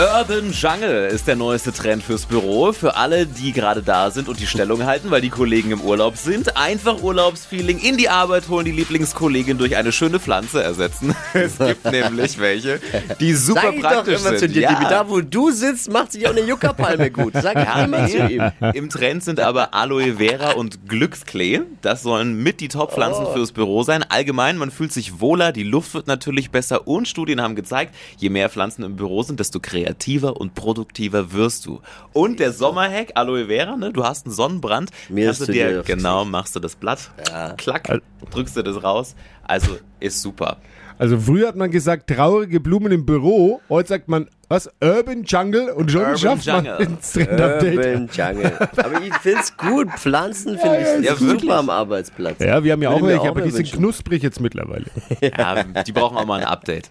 Urban Jungle ist der neueste Trend fürs Büro. Für alle, die gerade da sind und die Stellung halten, weil die Kollegen im Urlaub sind. Einfach Urlaubsfeeling in die Arbeit holen, die Lieblingskollegin durch eine schöne Pflanze ersetzen. Es gibt nämlich welche, die super Sag ich praktisch doch immer sind. zu dir, Ja. Dibi, da wo du sitzt, macht sich auch eine Juckerpalme gut. Sag Ja, immer zu ihm. Im Trend sind aber Aloe Vera und Glücksklee. Das sollen mit die Top-Pflanzen Oh. fürs Büro sein. Allgemein, man fühlt sich wohler, die Luft wird natürlich besser und Studien haben gezeigt, je mehr Pflanzen im Büro sind, desto kreativer und produktiver wirst du. Und der Sommerhack, Aloe Vera, ne? du hast einen Sonnenbrand, Mir kannst ist du dir genau, machst du das Blatt, Ja. klack, drückst du das raus. Also ist super. Also früher hat man gesagt, traurige Blumen im Büro. Heute sagt man, was? Urban Jungle? Und schon Urban schafft man Jungle. ins Trend-Update. Urban Jungle. Aber ich find's gut. Pflanzen finde ich Ja, super wirklich. am Arbeitsplatz. Ja, wir haben ja auch Würde welche, auch aber die sind wünschen. knusprig jetzt mittlerweile. Ja, die brauchen auch mal ein Update.